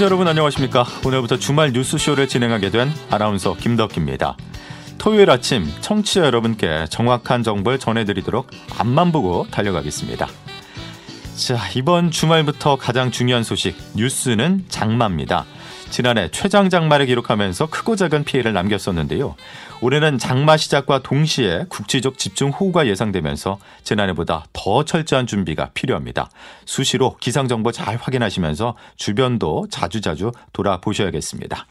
청취자 여러분 안녕하십니까? 오늘부터 주말 뉴스쇼를 진행하게 된 아나운서 김덕기입니다. 토요일 아침 청취자 여러분께 정확한 정보를 전해드리도록 앞만 보고 달려가겠습니다. 자, 이번 주말부터 가장 중요한 소식 뉴스는 장마입니다. 지난해 최장 장마를 기록하면서 크고 작은 피해를 남겼었는데요. 올해는 장마 시작과 동시에 국지적 집중 호우가 예상되면서 지난해보다 더 철저한 준비가 필요합니다. 수시로 기상 정보 잘 확인하시면서 주변도 자주자주 돌아보셔야겠습니다.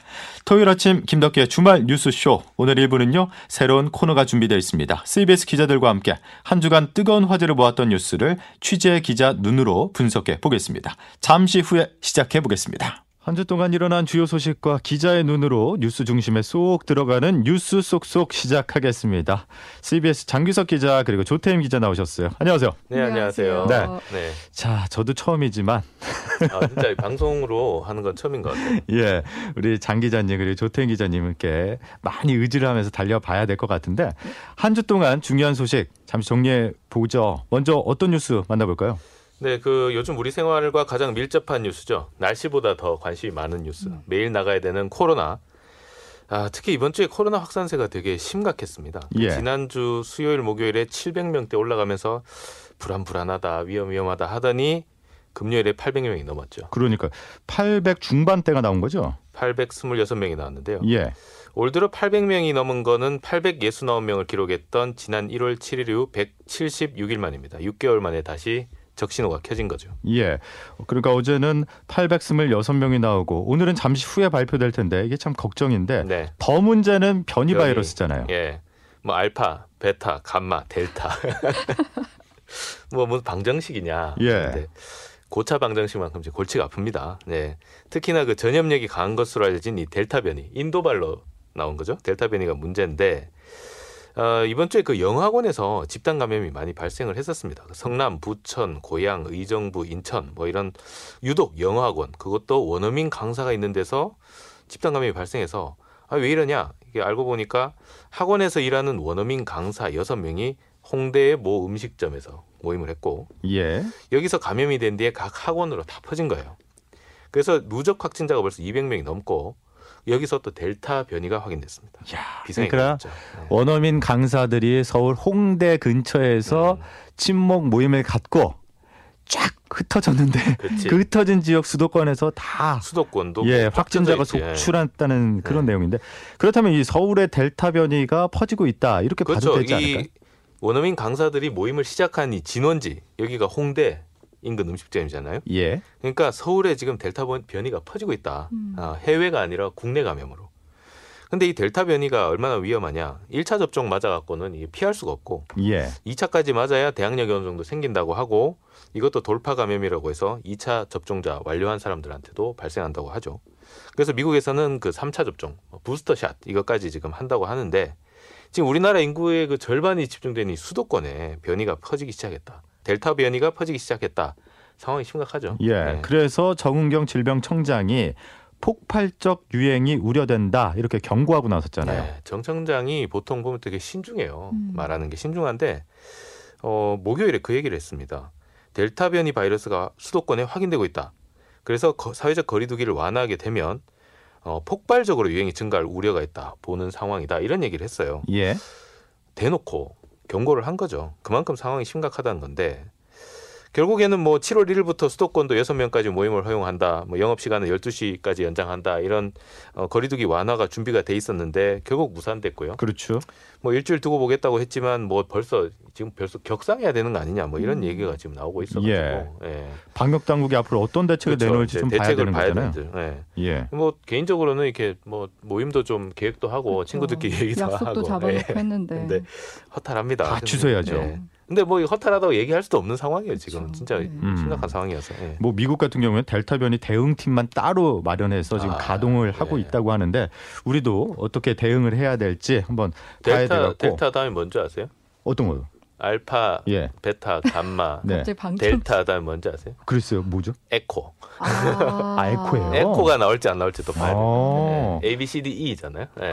토요일 아침 김덕기의 주말 뉴스쇼 오늘 1부는요. 새로운 코너가 준비되어 있습니다. CBS 기자들과 함께 한 주간 뜨거운 화제를 모았던 뉴스를 취재 기자 눈으로 분석해 보겠습니다. 잠시 후에 시작해 보겠습니다. 한 주 동안 일어난 주요 소식과 기자의 눈으로 뉴스 중심에 쏙 들어가는 뉴스 쏙쏙 시작하겠습니다. CBS 장규석 기자 그리고 조태임 기자 나오셨어요. 안녕하세요. 네, 안녕하세요. 네. 네. 자, 저도 처음이지만 아, 진짜 방송으로 하는 건 처음인 것 같아요. 예, 우리 장 기자님 그리고 조태임 기자님께 많이 의지를 하면서 달려봐야 될 것 같은데 한 주 동안 중요한 소식 잠시 정리해 보죠. 먼저 어떤 뉴스 만나볼까요? 네, 그 요즘 우리 생활과 가장 밀접한 뉴스죠. 날씨보다 더 관심이 많은 뉴스. 매일 나가야 되는 코로나. 아, 특히 이번 주에 코로나 확산세가 되게 심각했습니다. 그 예. 지난주 수요일 목요일에 700명대 올라가면서 불안 불안하다, 위험 위험하다 하더니 금요일에 800명이 넘었죠. 그러니까 800 중반대가 나온 거죠? 826명이 나왔는데요. 예. 올 들어 800명이 넘은 거는 869명을 기록했던 지난 1월 7일 이후 176일 만입니다. 6개월 만에 다시 적신호가 켜진 거죠. 예. 그러니까 어제는 826명이 나오고 오늘은 잠시 후에 발표될 텐데 이게 참 걱정인데 네. 더 문제는 변이 변이. 바이러스잖아요. 예. 뭐 알파, 베타, 감마, 델타. 뭐 무슨 방정식이냐. 예. 고차 방정식만큼 이제 골치가 아픕니다. 네. 특히나 그 전염력이 강한 것으로 알려진 이 델타 변이, 인도발로 나온 거죠. 델타 변이가 문제인데 어, 이번 주에 그 영학원에서 집단 감염이 많이 발생을 했었습니다. 그 성남, 부천, 고양, 의정부, 인천 뭐 이런 유독 영어학원 그것도 원어민 강사가 있는 데서 집단 감염이 발생해서 아, 왜 이러냐 이게 알고 보니까 학원에서 일하는 원어민 강사 여섯 명이 홍대의 모 음식점에서 모임을 했고 예. 여기서 감염이 된 뒤에 각 학원으로 다 퍼진 거예요. 그래서 누적 확진자가 벌써 200명이 넘고 여기서 또 델타 변이가 확인됐습니다. 야, 그러니까. 네. 원어민 강사들이 서울 홍대 근처에서 음. 친목 모임을 갖고 쫙 흩어졌는데 그치. 그 흩어진 지역 수도권에서 다 수도권도 예, 뭐 확진자가 쫙 펴져 있지. 속출했다는 그런 네. 내용인데 그렇다면 이 서울의 델타 변이가 퍼지고 있다 이렇게 봐도 그렇죠. 되지 않을까요? 이 원어민 강사들이 모임을 시작한 이 진원지 여기가 홍대 인근 음식점이잖아요. 예. 그러니까 서울에 지금 델타 번- 변이가 퍼지고 있다. 음. 아, 해외가 아니라 국내 감염으로. 근데 이 델타 변이가 얼마나 위험하냐? 1차 접종 맞아갖고는 피할 수가 없고 예. 2차까지 맞아야 대항력이 어느 정도 생긴다고 하고 이것도 돌파 감염이라고 해서 2차 접종자 완료한 사람들한테도 발생한다고 하죠. 그래서 미국에서는 그 3차 접종, 뭐 부스터샷 이것까지 지금 한다고 하는데 지금 우리나라 인구의 그 절반이 집중된 이 수도권에 변이가 퍼지기 시작했다. 델타 변이가 퍼지기 시작했다. 상황이 심각하죠. 예. 네. 그래서 정은경 질병청장이 폭발적 유행이 우려된다 이렇게 경고하고 나섰잖아요. 네, 정 청장이 보통 보면 되게 신중해요. 음. 말하는 게 신중한데 어, 목요일에 그 얘기를 했습니다. 델타 변이 바이러스가 수도권에 확인되고 있다. 그래서 거- 사회적 거리두기를 완화하게 되면 어, 폭발적으로 유행이 증가할 우려가 있다. 보는 상황이다. 이런 얘기를 했어요. 예. 대놓고 경고를 한 거죠. 그만큼 상황이 심각하다는 건데 결국에는 뭐 7월 1일부터 수도권도 6명까지 모임을 허용한다. 뭐 영업 시간은 12시까지 연장한다. 이런 어, 거리두기 완화가 준비가 돼 있었는데 결국 무산됐고요. 그렇죠. 뭐 일주일 두고 보겠다고 했지만 뭐 벌써 지금 벌써 격상해야 되는 거 아니냐. 뭐 이런 음. 얘기가 지금 나오고 있어 가지고. 예. 예. 방역 당국이 앞으로 어떤 대책을 그렇죠. 내놓을지 좀 봐야 대책을 되는 봐야 거잖아요. 되는데. 예. 예. 뭐 개인적으로는 이렇게 뭐 모임도 좀 계획도 하고 그렇죠. 친구들끼리 얘기도 약속도 하고 잡아놓고 예. 했는데. 근데 허탈합니다. 다 취소해야죠. 예. 근데 뭐 허탈하다고 얘기할 수도 없는 상황이에요. 지금 그렇죠. 진짜 네. 음. 심각한 상황이어서. 예. 뭐 미국 같은 경우는 델타 변이 대응팀만 따로 마련해서 지금 아, 가동을 하고 네. 있다고 하는데 우리도 어떻게 대응을 해야 될지 한번 봐야 델타 되겠고 델타 다음에 뭔지 아세요? 어떤 거요? 알파, 예. 베타, 감마, 네. 델타 다음에 뭔지 아세요? 글쎄요, 뭐죠? 에코. 아, 아, 에코예요? 에코가 나올지 안 나올지 또 봐야 어. 돼요. 예. A, B, C, D, E잖아요. 예.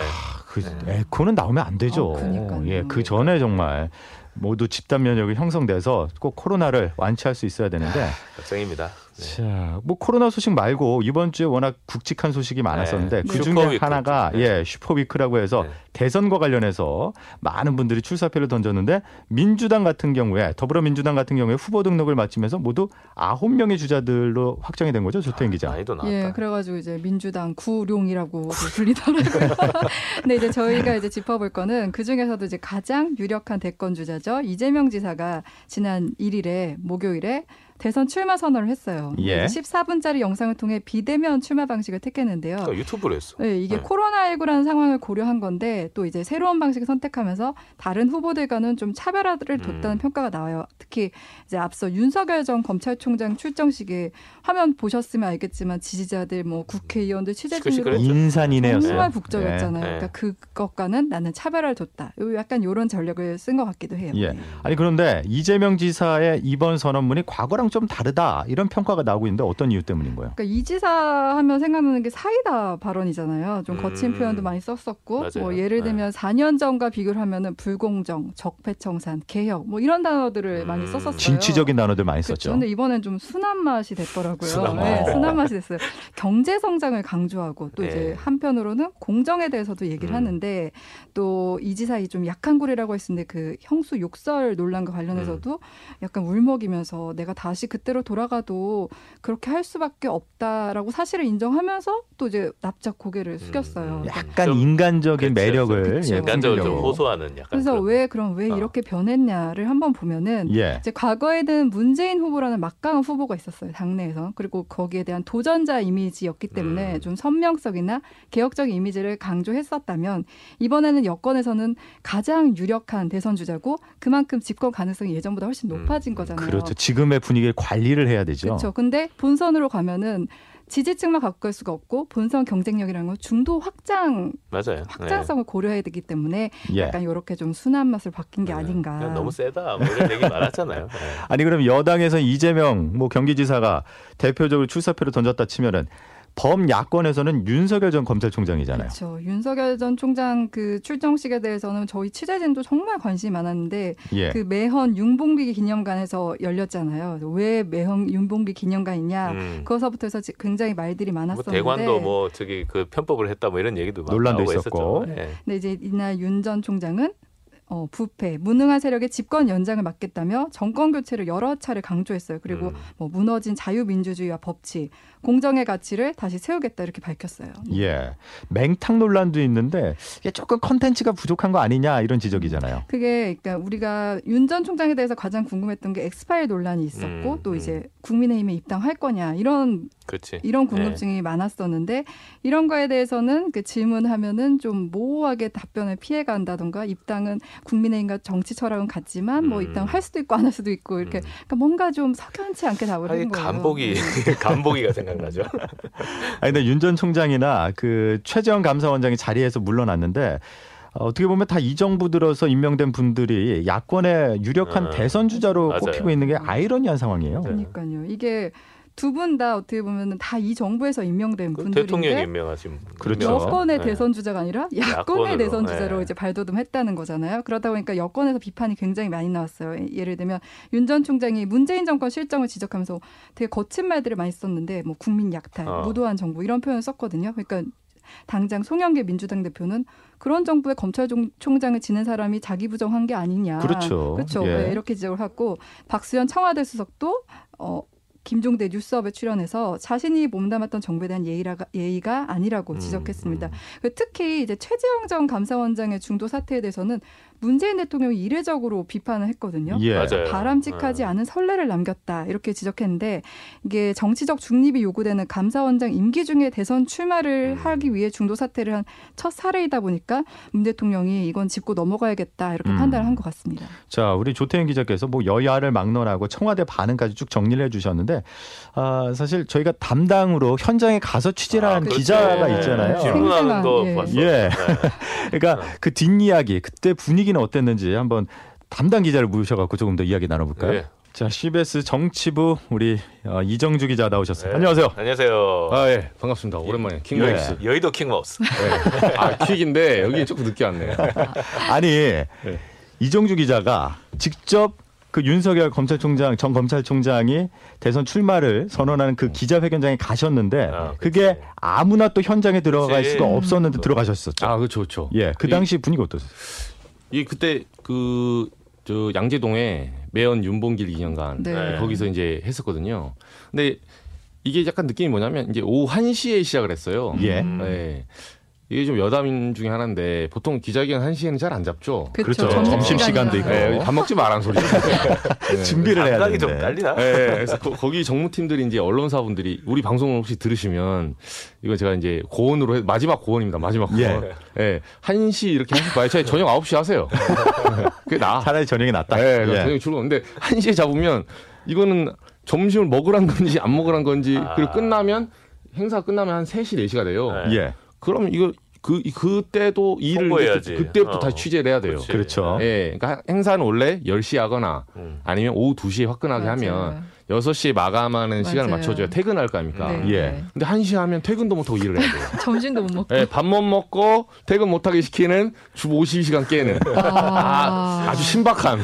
그 네. 에코는 나오면 안 되죠. 어. 예, 그 전에 정말 모두 집단 면역이 형성돼서 꼭 코로나를 완치할 수 있어야 되는데 걱정입니다. 네. 자, 뭐 코로나 소식 말고 이번 주에 워낙 굵직한 소식이 많았었는데 네. 그 중에 super week 하나가 네. 예 super week라고 해서 네. 대선과 관련해서 많은 분들이 출사표를 던졌는데 민주당 같은 경우에 더불어민주당 같은 경우에 후보 등록을 마치면서 모두 아홉 명의 주자들로 확정이 된 거죠 조태인 기자. 난이도 나왔다. 예, 그래가지고 이제 민주당 구룡이라고 불리더라고요. 근데 이제 저희가 이제 짚어볼 거는 그 중에서도 이제 가장 유력한 대권 주자죠. 이재명 지사가 지난 1일에 목요일에 대선 출마 선언을 했어요. 예. 14분짜리 영상을 통해 비대면 출마 방식을 택했는데요. 그러니까 유튜브로 했어. 네, 이게 네. 코로나19라는 상황을 고려한 건데 또 이제 새로운 방식을 선택하면서 다른 후보들과는 좀 차별화를 뒀다는 음. 평가가 나와요. 특히 이제 앞서 윤석열 전 검찰총장 출정식에 화면 보셨으면 알겠지만 지지자들 뭐 국회의원들 취재진으로 시끌시끌했죠. 인산이네였어요. 정말 북적였잖아요. 네. 그러니까 그것과는 나는 차별화를 뒀다. 요 약간 요런 전략을 쓴 것 같기도 해요. 예. 네. 아니 그런데 이재명 지사의 이번 선언문이 과거랑 좀 다르다 이런 평가가 나오고 있는데 어떤 이유 때문인 거예요? 그러니까 이 지사 하면 생각나는 게 사이다 발언이잖아요. 좀 거친 음. 표현도 많이 썼었고, 맞아요. 뭐 예를 들면 4년 전과 비교를 하면은 불공정, 적폐청산, 개혁, 뭐 이런 단어들을 많이 음. 썼었어요. 진취적인 단어들 많이 그렇죠. 썼죠. 근데 이번엔 좀 순한 맛이 됐더라고요. 순한 맛. 네, 순한 맛이 됐어요. 경제 성장을 강조하고 또 네. 이제 한편으로는 공정에 대해서도 얘기를 음. 하는데 또 이 지사이 좀 약한 고리라고 했었는데 그 형수 욕설 논란과 관련해서도 음. 약간 울먹이면서 내가 다시 그때로 돌아가도 그렇게 할 수밖에 없다라고 사실을 인정하면서 또 이제 납작 고개를 숙였어요. 음. 약간 좀 인간적인 그렇죠. 매력을 그렇죠. 예, 인간적으로 좀. 호소하는 약간 그래서 그런- 왜 그럼 왜 어. 이렇게 변했냐를 한번 보면은 예. 이제 과거에는 문재인 후보라는 막강한 후보가 있었어요 당내에서 그리고 거기에 대한 도전자 이미지였기 때문에 음. 좀 선명성이나 개혁적인 이미지를 강조했었다면 이번에는 여권에서는 가장 유력한 대선 주자고 그만큼 집권 가능성이 예전보다 훨씬 음. 높아진 거잖아요. 그렇죠. 지금의 분위기 를 관리를 해야 되죠. 그렇죠. 근데 본선으로 가면은 지지층만 갖고 갈 수가 없고 본선 경쟁력이라는 건 중도 확장 맞아요. 확장성을 고려해야 되기 때문에 예. 약간 이렇게 좀 순한 맛을 바뀐 게 네. 아닌가. 너무 세다. 뭐 이런 얘기 많았잖아요. 네. 아니 그럼 여당에서 이재명 뭐 경기지사가 대표적으로 출사표를 던졌다 치면은 범야권에서는 윤석열 전 검찰총장이잖아요. 그렇죠. 윤석열 전 총장 그 출정식에 대해서는 저희 취재진도 정말 관심이 많았는데 예. 그 매헌 윤봉비 기념관에서 열렸잖아요. 왜 매헌 윤봉비 기념관이냐? 음. 그거서부터 해서 지- 굉장히 말들이 뭐 많았었는데 대관도 뭐 저기 그 편법을 했다 뭐 이런 얘기도 막 논란도 나오고 있었고. 네. 근데 이제 이날 윤 전 총장은 어, 부패, 무능한 세력의 집권 연장을 막겠다며 정권 교체를 여러 차례 강조했어요. 그리고 음. 뭐 무너진 자유민주주의와 법치, 공정의 가치를 다시 세우겠다 이렇게 밝혔어요. 예. 맹탕 논란도 있는데 이게 조금 컨텐츠가 부족한 거 아니냐 이런 지적이잖아요. 그게 그러니까 우리가 윤 전 총장에 대해서 가장 궁금했던 게 X-file 논란이 있었고 음, 또 음. 이제 국민의힘에 입당할 거냐 이런 그렇지. 이런 궁금증이 많았었는데 이런 거에 대해서는 그 질문하면은 좀 모호하게 답변을 피해 간다던가 입당은 국민의힘과 정치 철학은 같지만 뭐 음. 입당할 수도 있고 안 할 수도 있고 이렇게 음. 그러니까 뭔가 좀 석연치 않게 답을 한 거예요. 간보기 네. 간보기가 생각 나죠. 아니 근데 윤 전 총장이나 그 최재형 감사원장이 자리에서 물러났는데 어, 어떻게 보면 다 이 정부 들어서 임명된 분들이 야권의 유력한 음, 대선 주자로 맞아요. 꼽히고 있는 게 아이러니한 상황이에요. 네. 그러니까요. 이게 두 분 다 어떻게 보면은 다이 정부에서 임명된 그 분들인데 대통령이 임명하신 그렇죠. 여권의 네. 대선 주자가 아니라 야권의 야권으로, 대선 주자로 네. 이제 발돋움했다는 거잖아요. 그러다 보니까 여권에서 비판이 굉장히 많이 나왔어요. 예를 들면 윤 전 총장이 문재인 정권 실정을 지적하면서 되게 거친 말들을 많이 썼는데 뭐 국민 약탈, 어. 무도한 정부 이런 표현을 썼거든요. 그러니까 당장 송영길 민주당 대표는 그런 정부의 검찰총장을 지낸 사람이 자기 부정한 게 아니냐. 그렇죠. 그렇죠. 예. 네, 이렇게 지적을 하고 박수현 청와대 수석도 어 김종대 뉴스업에 출연해서 자신이 몸담았던 정부에 대한 예의가, 예의가 아니라고 음, 지적했습니다. 음. 그 특히 이제 최재형 전 감사원장의 중도 사태에 대해서는 문재인 대통령이 이례적으로 비판을 했거든요. 예. 맞아요. 바람직하지 네. 않은 선례를 남겼다 이렇게 지적했는데 이게 정치적 중립이 요구되는 감사원장 임기 중에 대선 출마를 음. 하기 위해 중도 사퇴를 한 첫 사례이다 보니까 문 대통령이 이건 짚고 넘어가야겠다 이렇게 음. 판단을 한 것 같습니다. 자, 우리 조태현 기자께서 뭐 여야를 막론하고 청와대 반응까지 쭉 정리를 해주셨는데, 아, 사실 저희가 담당으로 현장에 가서 취재를 한 그렇죠. 기자가 네. 있잖아요. 질문하는 거 생생한, 예. 봤어. 예. 네. 그러니까 그 뒷이야기, 그때 분위기 는 어땠는지 한번 담당 기자를 모셔갖고 조금 더 이야기 나눠볼까요? 네. 자, CBS 정치부 우리 어, 이정주 기자 나오셨어요. 네. 안녕하세요. 안녕하세요. 아, 예. 반갑습니다. 오랜만에 킹마우스. 여의도 킹마우스. 예. 아, 퀵인데 여기 조금 늦게 왔네요. 아니 이정주 기자가 직접 그 윤석열 검찰총장 전 검찰총장이 대선 출마를 선언하는 그 기자회견장에 가셨는데 아. 그게 아무나 또 현장에 들어갈 그치. 수가 없었는데 음. 들어가셨었죠. 아, 그렇죠, 그렇죠. 예, 그 이- 당시 분위기 어떠셨어요? 이 그때 그 저 양재동에 매연 윤봉길 기념관 네. 거기서 이제 했었거든요. 근데 이게 약간 느낌이 뭐냐면 이제 오후 1시에 시작을 했어요. 예. 음. 네. 이게 좀 여담 중에 하나인데 보통 기자회견 1시에는 잘 안 잡죠. 그렇죠. 점심 점심 시간도. 있고. 네, 밥 먹지 말라는 소리죠. 네. 준비를 해야 되는데. 좀 깔리나? 네, 그래서 거, 기 정무팀들이 이제 언론사분들이 우리 방송을 혹시 들으시면 이거 제가 이제 고언으로 해, 마지막 고언입니다. 마지막 고언. 예. 예. 1시 이렇게 하실 바에 차라리 저녁 9시 하세요. 그게 나. 차라리 저녁이 낫다. 네, 예. 저녁 출근. 근데 1시에 잡으면 이거는 점심을 먹으란 건지 안 먹으란 건지 아. 그리고 끝나면 행사 끝나면 한 3시 4시가 돼요. 네. 예. 그럼 이거 그 그때도 일을. 이제 그때부터 어. 다시 취재를 해야 돼요. 그렇죠. 예. 그러니까 행사는 원래 10시 하거나 음. 아니면 오후 2시에 화끈하게 하면 맞아요. 6시에 마감하는 시간을 맞아요. 맞춰줘야 퇴근할 거 아닙니까? 네, 예. 네. 근데 1시 하면 퇴근도 못 하고 일을 해야 돼요. 점심도 못 먹고. 예, 밥 못 먹고 퇴근 못 하게 시키는 주 52시간 깨는 아, 아주 신박한.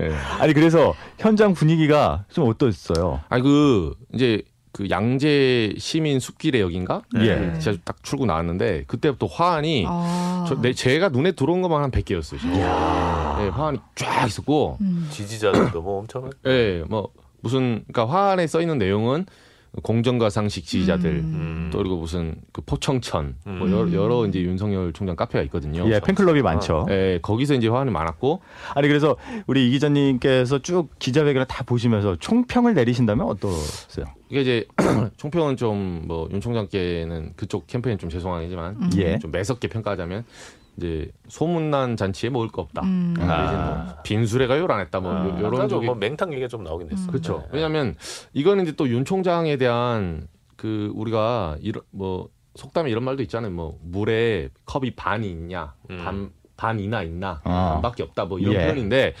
예. 아니 그래서 현장 분위기가 좀 어떠셨어요? 아니 그 이제 그 양재 시민 숲길의 역인가? 예. 네. 제가 딱 출구 나왔는데 그때부터 화환이 아. 저, 내, 제가 눈에 들어온 것만 한 100개였어요. 진짜. 예, 화환이 쫙 있었고 음. 지지자들도 뭐 엄청난. 예, 뭐 무슨 그러니까 화환에 써 있는 내용은 공정과 상식 지지자들 음. 또 그리고 무슨 그 포청천 뭐 음. 여러, 여러 이제 윤석열 총장 카페가 있거든요. 예, 팬클럽이 많죠. 예, 거기서 이제 화환이 많았고 아니 그래서 우리 이 기자님께서 쭉 기자회견을 다 보시면서 총평을 내리신다면 어떠세요? 이게 이제 총평은 좀 뭐 윤 총장께는 그쪽 캠페인 좀 죄송하지만 음. 예. 좀 매섭게 평가하자면 이제 소문난 잔치에 먹을 거 없다. 음. 아, 대신 뭐 아. 빈술회가 요란했다. 뭐 아, 아까도 쪽이 뭐 맹탕 얘기가 좀 나오긴 했어. 음. 그렇죠. 네. 왜냐하면 이거는 이제 또 윤 총장에 대한 그 우리가 이런 뭐 속담에 이런 말도 있잖아요. 뭐 물에 컵이 반이 있냐, 음. 반 반이나 있나, 아. 반밖에 없다. 뭐 이런 예. 표현인데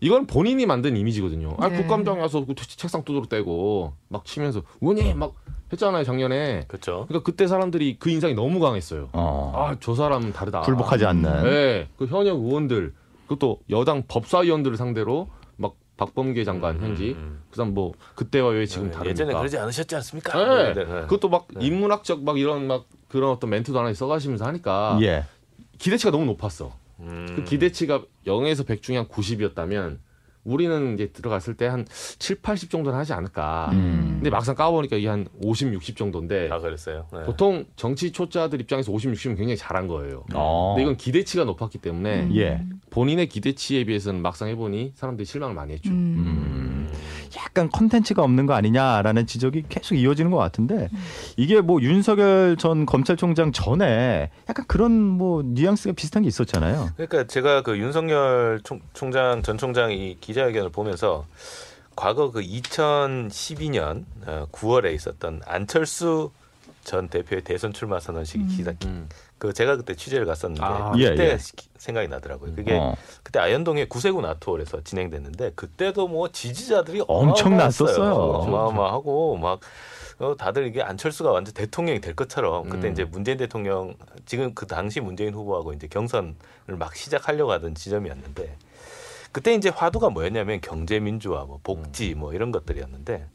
이건 본인이 만든 이미지거든요. 아, 네. 국감장에 와서 그 책상 두드러 떼고 막 치면서 의원님 막 했잖아요 작년에. 그렇죠. 그러니까 그때 사람들이 그 인상이 너무 강했어요. 어, 아저 사람은 다르다. 굴복하지 않는. 네, 그 현역 의원들 그것도 여당 법사위원들을 상대로 막 박범계 장관 현직 음, 그다음 뭐 그때와 왜 지금 음. 다릅니까? 예전에 그러지 않으셨지 않습니까? 네. 네, 네. 그것도 막 네. 인문학적 막 이런 막 그런 어떤 멘트도 하나 써가시면서 하니까 예. 기대치가 너무 높았어. 음. 그 기대치가 0에서 100 중에 한 90이었다면 우리는 이제 들어갔을 때 한 7, 80 정도는 하지 않을까. 음. 근데 막상 까보니까 이게 한 50, 60 정도인데 아 그랬어요. 네. 보통 정치 초짜들 입장에서 50, 60은 굉장히 잘한 거예요. 어. 근데 이건 기대치가 높았기 때문에 음. 예. 본인의 기대치에 비해서는 막상 해보니 사람들이 실망을 많이 했죠. 음. 음. 약간 컨텐츠가 없는 거 아니냐라는 지적이 계속 이어지는 것 같은데 이게 뭐 윤석열 전 검찰총장 전에 약간 그런 뭐 뉘앙스가 비슷한 게 있었잖아요. 그러니까 제가 그 윤석열 총, 총장 전 총장 이 기자회견을 보면서 과거 그 2012년 9월에 있었던 안철수 전 대표의 대선 출마 선언식 음. 기사 음. 그 제가 그때 취재를 갔었는데 아, 예, 그때 예. 시- 생각이 나더라고요. 그게 어. 그때 아현동의 구세군 아트홀에서 진행됐는데 그때도 뭐 지지자들이 엄청. 났었어요. 어마어마하고 막 어, 다들 이게 안철수가 완전 대통령이 될 것처럼 그때 음. 이제 문재인 대통령 지금 그 당시 문재인 후보하고 이제 경선을 막 시작하려고 하던 지점이었는데 그때 이제 화두가 뭐였냐면 경제 민주화, 뭐 복지 뭐 이런 것들이었는데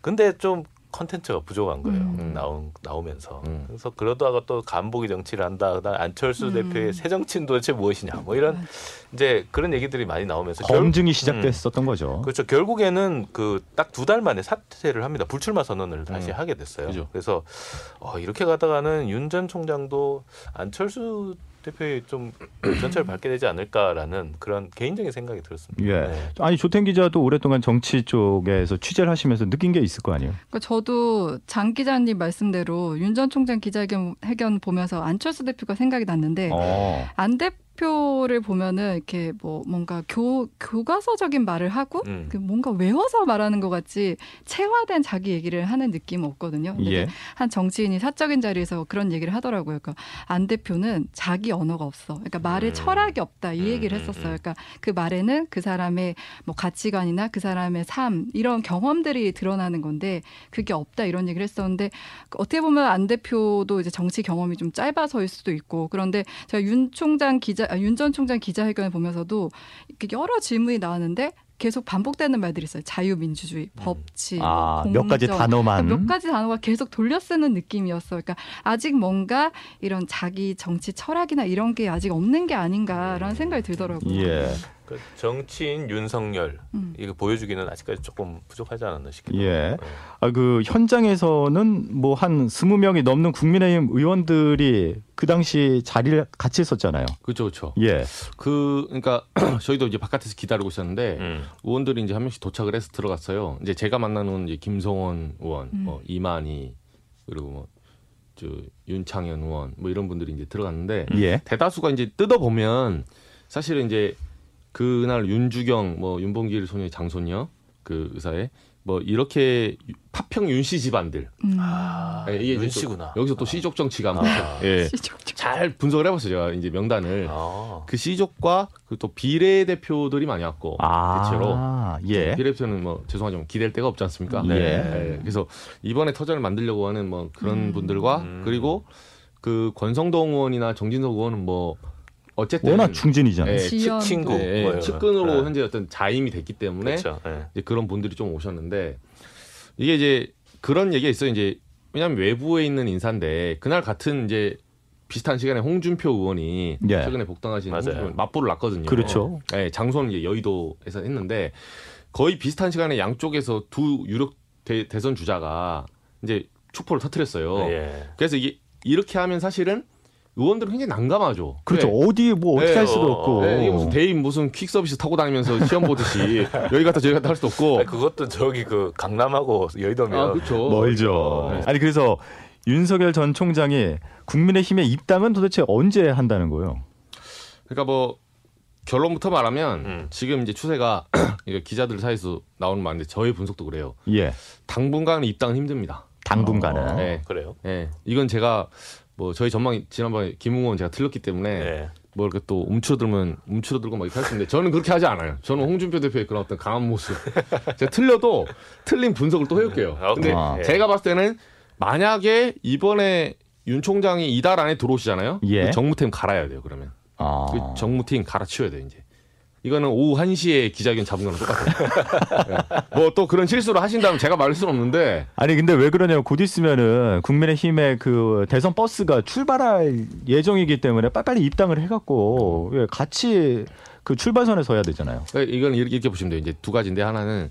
근데 좀 컨텐츠가 부족한 거예요. 음. 나온 나오면서 음. 그래서 그러다가 또 간보기 정치를 한다. 그다음 안철수 음. 대표의 새 정치는 도대체 무엇이냐. 뭐 이런 이제 그런 얘기들이 많이 나오면서 결- 검증이 시작됐었던 거죠. 그렇죠. 결국에는 그 딱 두 달 만에 사퇴를 합니다. 불출마 선언을 다시 음. 하게 됐어요. 그죠. 그래서 어, 이렇게 가다가는 윤 전 총장도 안철수 대표의 좀 전철을 밟게 되지 않을까라는 그런 개인적인 생각이 들었습니다. 예. 네. 아니 조태인 기자도 오랫동안 정치 쪽에서 취재를 하시면서 느낀 게 있을 거 아니에요. 그러니까 저도 장 기자님 말씀대로 윤 전 총장 기자회견 회견 보면서 안철수 대표가 생각이 났는데 어. 안 대 표를 보면은 이렇게 뭐 뭔가 교 교과서적인 말을 하고 음. 그 뭔가 외워서 말하는 것 같지 체화된 자기 얘기를 하는 느낌은 없거든요. 예. 한 정치인이 사적인 자리에서 그런 얘기를 하더라고요. 그러니까 안 대표는 자기 언어가 없어. 그러니까 말에 음. 철학이 없다 이 음, 얘기를 음, 했었어요. 음. 그러니까 그 말에는 그 사람의 뭐 가치관이나 그 사람의 삶 이런 경험들이 드러나는 건데 그게 없다 이런 얘기를 했었는데 어떻게 보면 안 대표도 이제 정치 경험이 좀 짧아서일 수도 있고 그런데 제가 윤 총장 기자 윤전 총장 기자회견을 보면서도 이렇게 여러 질문이 나왔는데 계속 반복되는 말들이 있어요. 자유민주주의, 법치, 아, 뭐몇 가지 공정. 단어만. 몇 가지 단어가 계속 돌려 쓰는 느낌이었어요. 그러니까 아직 뭔가 이런 자기 정치 철학이나 이런 게 아직 없는 게 아닌가라는 생각이 들더라고요. 예. 그 정치인 윤석열 음. 이거 보여주기는 아직까지 조금 부족하지 않았나 싶기도 예. 하고. 아, 그 현장에서는 뭐 한 스무 명이 넘는 국민의힘 의원들이 그 당시 자리를 같이 있었잖아요. 그렇죠, 그렇죠. 예. 그 그러니까 저희도 이제 바깥에서 기다리고 있었는데 음. 의원들이 이제 한 명씩 도착을 해서 들어갔어요. 이제 제가 만나는 이제 김성원 의원, 음. 뭐 이만희 그리고 뭐 저 윤창현 의원 뭐 이런 분들이 이제 들어갔는데 예. 대다수가 이제 뜯어 보면 사실은 이제 그날 윤주경 뭐 윤봉길 소녀의 장손녀 그 의사의 뭐 이렇게 파평 윤씨 집안들 음. 아, 예, 이게 윤씨구나. 또 여기서 또 시족 정치가 한번 아. 예. 잘 분석을 해봤어요 제가 이제 명단을 아. 그 시족과 그 또 비례 대표들이 많이 왔고 대체로 아, 예. 비례 대표는 뭐 죄송하지만 기댈 데가 없지 않습니까? 네. 예, 그래서 이번에 터전을 만들려고 하는 뭐 그런 음. 분들과 음. 그리고 그 권성동 의원이나 정진석 의원은 뭐 어쨌든 워낙 중진이잖아요. 예. 친- 친구 예, 뭐예요. 측근으로 네. 현재 어떤 자임이 됐기 때문에 그렇죠. 예. 이제 그런 분들이 좀 오셨는데 이게 이제 그런 얘기가 있어요. 이제 왜냐하면 외부에 있는 인사인데 그날 같은 이제 비슷한 시간에 홍준표 의원이 예. 최근에 복당하신 맞아요. 홍준표 의원 맞보를 놨거든요. 그렇죠. 네, 장소는 이제 여의도에서 했는데 거의 비슷한 시간에 양쪽에서 두 유력 대, 대선 주자가 이제 촉포를 터뜨렸어요. 예. 그래서 이게 이렇게 하면 사실은 의원들은 굉장히 난감하죠. 그렇죠. 왜? 어디 뭐 어떻게 네, 할 수도 어, 없고. 네, 이게 무슨 대입 무슨 퀵 서비스 타고 다니면서 시험 보듯이 여기 갔다 저기 갔다 할 수도 없고. 아니, 그것도 저기 그 강남하고 여의도면 아, 그렇죠. 멀죠. 네. 아니 그래서 윤석열 전 총장이 국민의힘에 입당은 도대체 언제 한다는 거예요? 그러니까 뭐 결론부터 말하면 음. 지금 이제 추세가 기자들 사이에서 나오는 말인데 저의 분석도 그래요. 예. 당분간 입당은 힘듭니다. 당분간은. 어, 네. 그래요. 예. 이건 제가 뭐 저희 전망이 지난번에 김웅원 제가 틀렸기 때문에 예. 뭐 이렇게 또 움츠러들면 움츠러들고 막 이렇게 할 수 있는데 저는 그렇게 하지 않아요. 저는 홍준표 대표의 그런 어떤 강한 모습. 제가 틀려도 틀린 분석을 또 해올게요. 아, 근데. 예. 제가 봤을 때는 만약에 이번에 윤 총장이 이달 안에 들어오시잖아요. 예. 그 정무팀 갈아야 돼요. 그러면 아. 그 정무팀 갈아치워야 돼요. 이제 이거는 오후 1시에 기자회견 잡은 거랑 똑같아요. 뭐또 그런 실수를 하신다면 제가 말할 수는 없는데 아니 근데 왜 그러냐면 곧 있으면은 국민의힘의 그 대선 버스가 출발할 예정이기 때문에 빨리빨리 입당을 해갖고 예, 같이 그 출발선에 서야 되잖아요. 그러니까 이건 이렇게, 이렇게 보시면 돼요. 이제 두 가지인데 하나는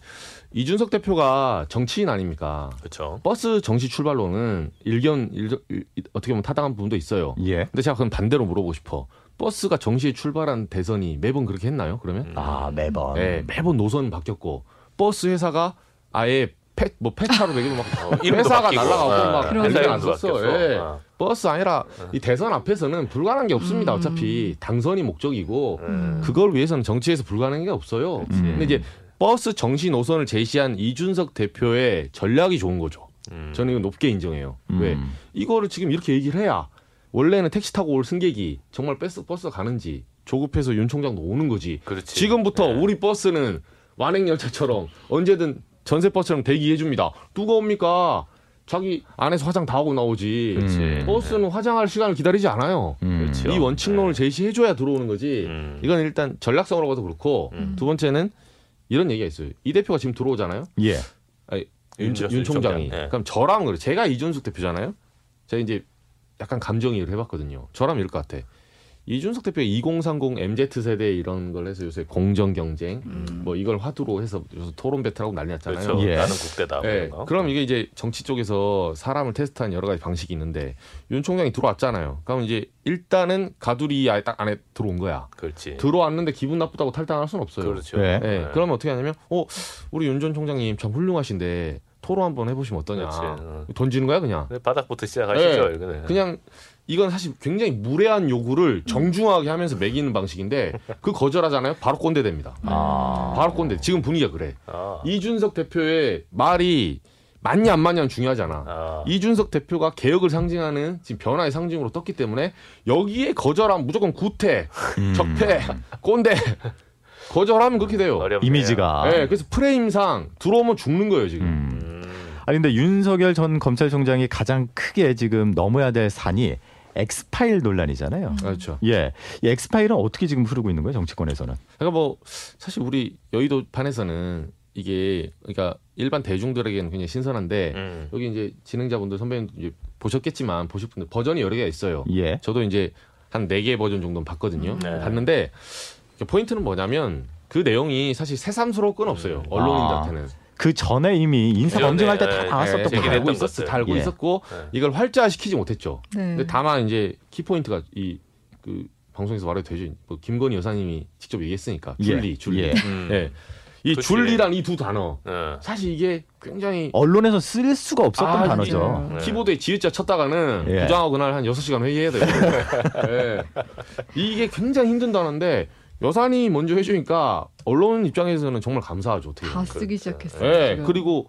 이준석 대표가 정치인 아닙니까? 그렇죠. 버스 정시 출발로는 일견 일, 일- 어떻게 보면 타당한 부분도 있어요. 예. 근데 제가 그럼 반대로 물어보고 싶어. 버스가 정시에 출발한 대선이 매번 그렇게 했나요? 그러면? 아 매번. 네, 매번 노선 바뀌었고 버스 회사가 아예 폐, 뭐 폐차로 매기고 막 어, 회사가. 날라가고 아, 막 그런 난리가 났었어. 바뀌었어. 예. 아. 버스 아니라 이 대선 앞에서는 불가능한 게 없습니다. 음. 어차피 당선이 목적이고 음. 그걸 위해서는 정치에서 불가능한 게 없어요. 음. 근데 이제 버스 정시 노선을 제시한 이준석 대표의 전략이 좋은 거죠. 음. 저는 이거 높게 인정해요. 음. 왜? 이거를 지금 이렇게 얘기를 해야 원래는 택시 타고 올 승객이 정말 버스 버스가 가는지 조급해서 윤 총장도 오는 거지. 그렇지. 지금부터 네. 우리 버스는 완행 열차처럼 언제든 전세 버스처럼 대기해 줍니다. 누가 옵니까? 자기 안에서 화장 다 하고 나오지. 그렇지. 음. 버스는 화장할 시간을 기다리지 않아요. 음. 그렇죠. 이 원칙론을 제시해줘야 들어오는 거지. 음. 이건 일단 전략성으로 봐도 그렇고 음. 두 번째는 이런 얘기가 있어요. 이 대표가 지금 들어오잖아요. 예. 아니, 윤, 윤윤 총장이. 총장. 예. 그럼 저랑 그래. 제가 이준석 대표잖아요. 제가 이제 약간 감정이입을 해봤거든요. 저라면 이럴 것 같아. 이준석 대표가 2030 MZ 세대 이런 걸 해서 요새 공정 경쟁 음. 뭐 이걸 화두로 해서 요새 토론 배틀하고 난리 났잖아요. 그렇죠. 예. 나는 국대다. 뭐 예. 그럼 이게 이제 정치 쪽에서 사람을 테스트한 여러 가지 방식이 있는데 윤 총장이 들어왔잖아요. 그럼 이제 일단은 가두리 아예 딱 안에 들어온 거야. 그렇지. 들어왔는데 기분 나쁘다고 탈당할 수는 없어요. 그렇죠. 네. 예, 네. 그러면 어떻게 하냐면, 어, 우리 윤 전 총장님 참 훌륭하신데 토론 한번 해보시면 어떠냐. 그렇지. 어. 던지는 거야 그냥. 근데 바닥부터 시작하시죠. 네. 그냥 이건 사실 굉장히 무례한 요구를 정중하게 하면서 매기는 방식인데 그 거절하잖아요. 바로 꼰대 됩니다. 아. 바로 꼰대. 지금 분위기가 그래. 아. 이준석 대표의 말이 맞냐 안 맞냐는 중요하잖아. 아. 이준석 대표가 개혁을 상징하는 지금 변화의 상징으로 떴기 때문에 여기에 거절하면 무조건 구태, 음. 적폐, 꼰대. 거절하면 그렇게 돼요. 어렵네요. 이미지가. 네, 그래서 프레임상 들어오면 죽는 거예요 지금. 음. 음. 아니 근데 윤석열 전 검찰총장이 가장 크게 지금 넘어야 될 산이 엑스파일 논란이잖아요. 그렇죠. 예. 이 엑스파일은 어떻게 지금 흐르고 있는 거예요, 정치권에서는? 그러니까 뭐 사실 우리 여의도 판에서는 이게 그러니까 일반 대중들에게는 굉장히 신선한데 음. 여기 이제 진행자분들 선배님도 이제 보셨겠지만 보실 분들 버전이 여러 개가 있어요. 예. 저도 이제 한 네 개 버전 정도는 봤거든요. 네. 봤는데 포인트는 뭐냐면 그 내용이 사실 새삼스러울 건 없어요. 음. 언론인들한테는. 그 전에 이미 인사 검증할 때다 예, 나왔었던 예, 다 얘기를 거예요. 알고 있었어, 알고 예. 있었고 네. 이걸 활자시키지 못했죠. 네. 근데 다만 이제 키 포인트가 이 그 방송에서 말해도 되죠. 뭐 김건희 여사님이 직접 얘기했으니까 줄리, 예. 줄리. 예. 음. 예. 이 그치. 줄리란 이두 단어 어. 사실 이게 굉장히 언론에서 쓸 수가 없었던 아, 단어죠. 네. 키보드에 지읒자 쳤다가는 예. 부장하고 그날 한 6시간 회의해야 돼요. 예. 이게 굉장히 힘든 단어인데 여산이 먼저 해주니까 언론 입장에서는 정말 감사하죠. 어떻게 다. 쓰기 그렇죠. 시작했어요. 예. 지금. 그리고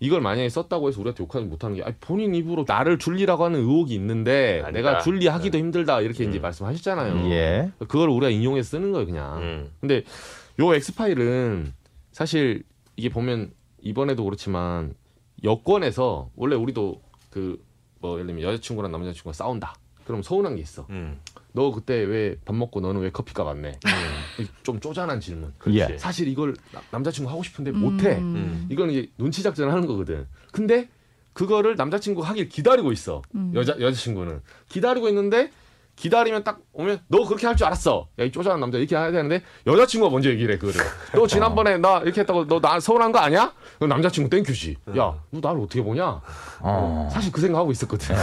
이걸 만약에 썼다고 해서 우리한테 욕하지 못하는 게 아니, 본인 입으로 나를 줄리라고 하는 의혹이 있는데 아니다. 내가 줄리하기도 힘들다 이렇게 이제 음. 말씀하셨잖아요. 예. 그걸 우리가 인용해서 쓰는 거예요, 그냥. 음. 근데 요 엑스파일은 사실 이게 보면 이번에도 그렇지만 여권에서 원래 우리도 그 뭐 예를 들면 여자친구랑 남자친구가 싸운다. 그럼 서운한 게 있어. 음. 너 그때 왜 밥 먹고 너는 왜 커피값 안 내? 좀 쪼잔한 질문. 예. 사실 이걸 나- 남자친구 하고 싶은데 음. 못해. 음. 이건 이제 눈치 작전 하는 거거든. 근데 그거를 남자친구가 하길 기다리고 있어. 음. 여자 여자친구는 기다리고 있는데 기다리면 딱 오면 너 그렇게 할 줄 알았어. 야 이 쪼잔한 남자 이렇게 해야 되는데 여자친구가 먼저 얘기를 해 그거를. 너 지난번에 나 이렇게 했다고 너 나 서운한 거 아니야? 그럼 남자친구 땡큐지. 야 너 나를 어떻게 보냐? 어. 사실 그 생각하고 있었거든.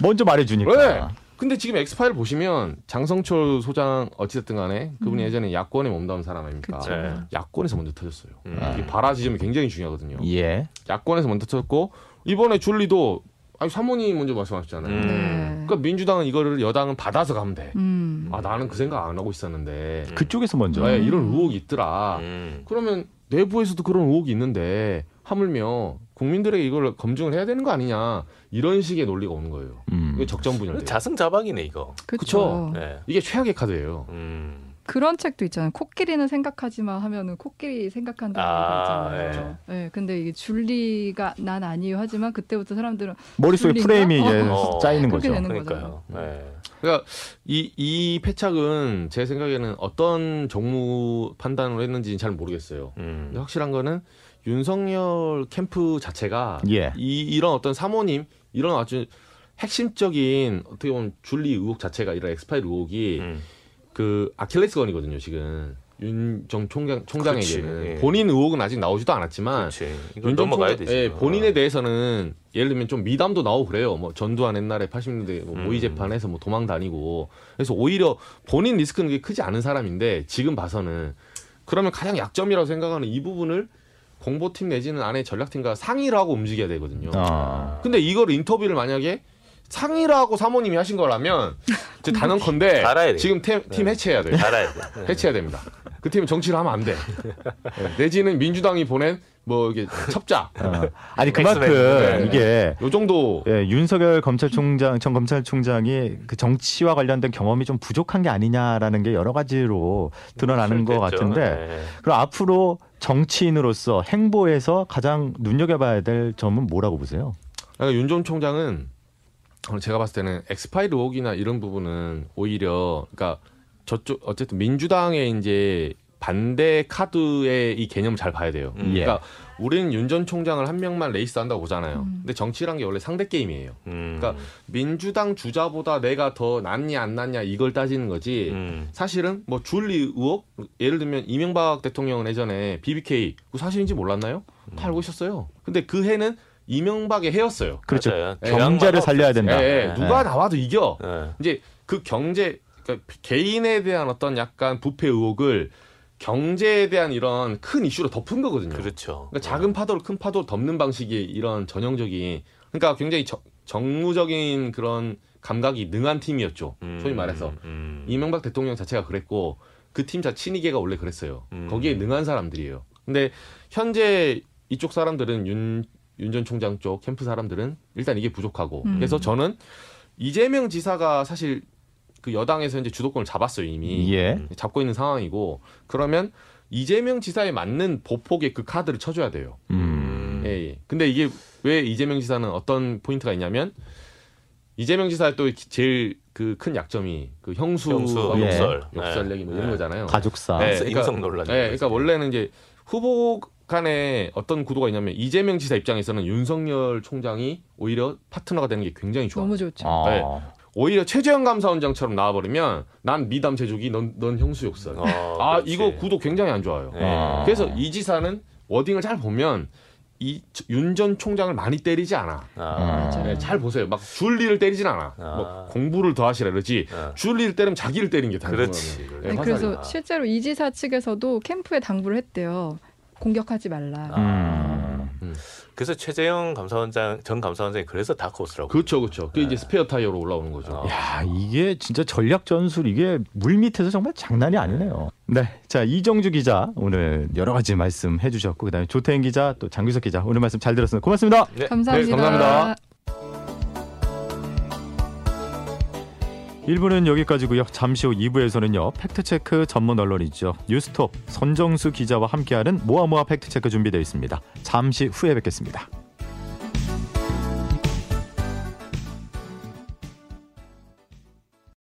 먼저 말해주니까. 네. 근데 지금 엑스파일 보시면 장성철 소장 어찌됐든 간에 그분이 예전에 야권에 몸담은 사람 아닙니까? 그쵸. 네. 야권에서 먼저 터졌어요. 음. 이게 발화 지점이 굉장히 중요하거든요. 예. 야권에서 먼저 터졌고 이번에 줄리도 아니 사모님 먼저 말씀하셨잖아요. 음. 네. 그러니까 민주당은 이거를 여당은 받아서 가면 돼. 음. 아 나는 그 생각 안 하고 있었는데 그쪽에서 먼저. 네, 이런 의혹이 있더라. 음. 그러면 내부에서도 그런 의혹이 있는데 하물며 국민들에게 이걸 검증을 해야 되는 거 아니냐 이런 식의 논리가 오는 거예요. 음. 이게 적정분열. 자승자박이네 이거. 그렇죠. 네. 이게 최악의 카드예요. 음. 그런 책도 있잖아요. 코끼리는 생각하지만 하면은 코끼리 생각한다는 아, 거 있잖아요. 네. 근데 이게 줄리가 난 아니에요 하지만 그때부터 사람들은 머릿속에? 프레임이 예, 어. 짜이는 거죠. 그러니까요. 네. 그러니까 이, 이 패착은 제 생각에는 어떤 정무 판단을 했는지는 잘 모르겠어요. 음. 근데 확실한 거는 윤석열 캠프 자체가 예. 이, 이런 어떤 사모님 이런 아주 핵심적인 어떻게 보면 줄리 의혹 자체가 이런 엑스파일 의혹이 음. 그 아킬레스건이거든요 지금 윤정 총장 총장에게는 예. 본인 의혹은 아직 나오지도 않았지만 넘어가야 총장- 되지. 예, 본인에 대해서는 예를 들면 좀 미담도 나오고 그래요. 뭐 전두환 옛날에 80년대 뭐 음. 모의 재판에서 뭐 도망 다니고 그래서 오히려 본인 리스크는 그게 크지 않은 사람인데 지금 봐서는 그러면 가장 약점이라고 생각하는 이 부분을 공보팀 내지는 안에 전략팀과 상의를 하고 움직여야 되거든요. 아. 근데 이걸 인터뷰를 만약에 상의를 하고 사모님이 하신 거라면 제 단언컨대. 지금 팀, 팀 네. 해체해야 돼요. 알아야 돼. 네. 해체해야 됩니다. 그 팀은 정치를 하면 안 돼. 네, 내지는 민주당이 보낸 뭐 이게 첩자 어. 아니 그만큼 엑스맨. 이게 요 정도 예, 윤석열 검찰총장 전 검찰총장이 그 정치와 관련된 경험이 좀 부족한 게 아니냐라는 게 여러 가지로 드러나는 것. 같은데 네. 그럼 앞으로 정치인으로서 행보에서 가장 눈여겨봐야 될 점은 뭐라고 보세요? 그러니까 윤 전 총장은 제가 봤을 때는 엑스파일 의혹이나 이런 부분은 오히려 그러니까 저쪽 어쨌든 민주당의 이제 반대 카드의 이 개념을 잘 봐야 돼요. 음. 예. 그러니까 우리는 윤 전 총장을 한 명만 레이스 한다고 보잖아요. 음. 근데 정치란 게 원래 상대 게임이에요. 음. 그러니까 민주당 주자보다 내가 더 낫냐 안 낫냐 이걸 따지는 거지. 음. 사실은 뭐 줄리 의혹 예를 들면 이명박 대통령은 예전에 BBK 그 사실인지 몰랐나요? 다 알고 있었어요. 근데 그 해는 이명박의 해였어요. 그렇죠. 맞아요. 경제를 대항마가 살려야 없었지. 된다. 예, 예. 네. 누가 나와도 이겨. 네. 이제 그 경제 그러니까 개인에 대한 어떤 약간 부패 의혹을 경제에 대한 이런 큰 이슈로 덮은 거거든요. 그렇죠. 그러니까 작은 파도를 큰 파도로 덮는 방식의 이런 전형적인 그러니까 굉장히 정, 정무적인 그런 감각이 능한 팀이었죠. 음. 소위 말해서 음. 이명박 대통령 자체가 그랬고 그 팀 자 친이계가 원래 그랬어요. 음. 거기에 능한 사람들이에요. 근데 현재 이쪽 사람들은 윤 윤 전 총장 쪽 캠프 사람들은 일단 이게 부족하고 음. 그래서 저는 이재명 지사가 사실 그 여당에서 이제 주도권을 잡았어요 이미 예. 잡고 있는 상황이고 그러면 이재명 지사에 맞는 보폭의 그 카드를 쳐줘야 돼요. 음. 예, 예. 근데 이게 왜 이재명 지사는 어떤 포인트가 있냐면 이재명 지사의 또 제일 그 큰 약점이 그 형수, 형수, 예. 욕설. 욕설 네. 얘기 뭐 이런 네. 거잖아요. 가족사. 네, 인성 논란이. 네, 그러니까 원래는 이제 후보 간에 어떤 구도가 있냐면 이재명 지사 입장에서는 윤석열 총장이 오히려 파트너가 되는 게 굉장히 좋아. 너무 좋죠. 어. 네. 오히려 최재형 감사원장처럼 나와버리면 난 미담 제조기, 넌, 넌 형수 욕설. 어, 아 그렇지. 이거 구도 굉장히 안 좋아요. 네. 아. 그래서 이 지사는 워딩을 잘 보면 이윤 전 총장을 많이 때리지 않아. 아, 맞아요. 네, 잘 보세요. 막 줄리를 때리진 않아. 아. 뭐 공부를 더 하시라 그러지. 아. 줄리를 때리면 자기를 때린 게 그렇지. 거예요. 네. 그래서 아. 실제로 이 지사 측에서도 캠프에 당부를 했대요. 공격하지 말라. 아. 음. 그래서 최재형 감사원장 전 감사원장이 그래서 다크호스라고. 그렇죠, 그렇죠. 그게 네. 이제 스페어 타이어로 올라오는 거죠. 어. 야, 이게 진짜 전략 전술 이게 물 밑에서 정말 장난이 아니네요. 네. 자, 이정주 기자 오늘 여러 가지 말씀 해 주셨고 그다음에 조태인 기자 또 장규석 기자 오늘 말씀 잘 들었습니다. 고맙습니다. 네. 감사합니다. 네, 감사합니다. 1부는 여기까지고요. 잠시 후 2부에서는요. 팩트체크 전문 언론이죠. 뉴스톱 선정수 기자와 함께하는 모아모아 팩트체크 준비되어 있습니다. 잠시 후에 뵙겠습니다.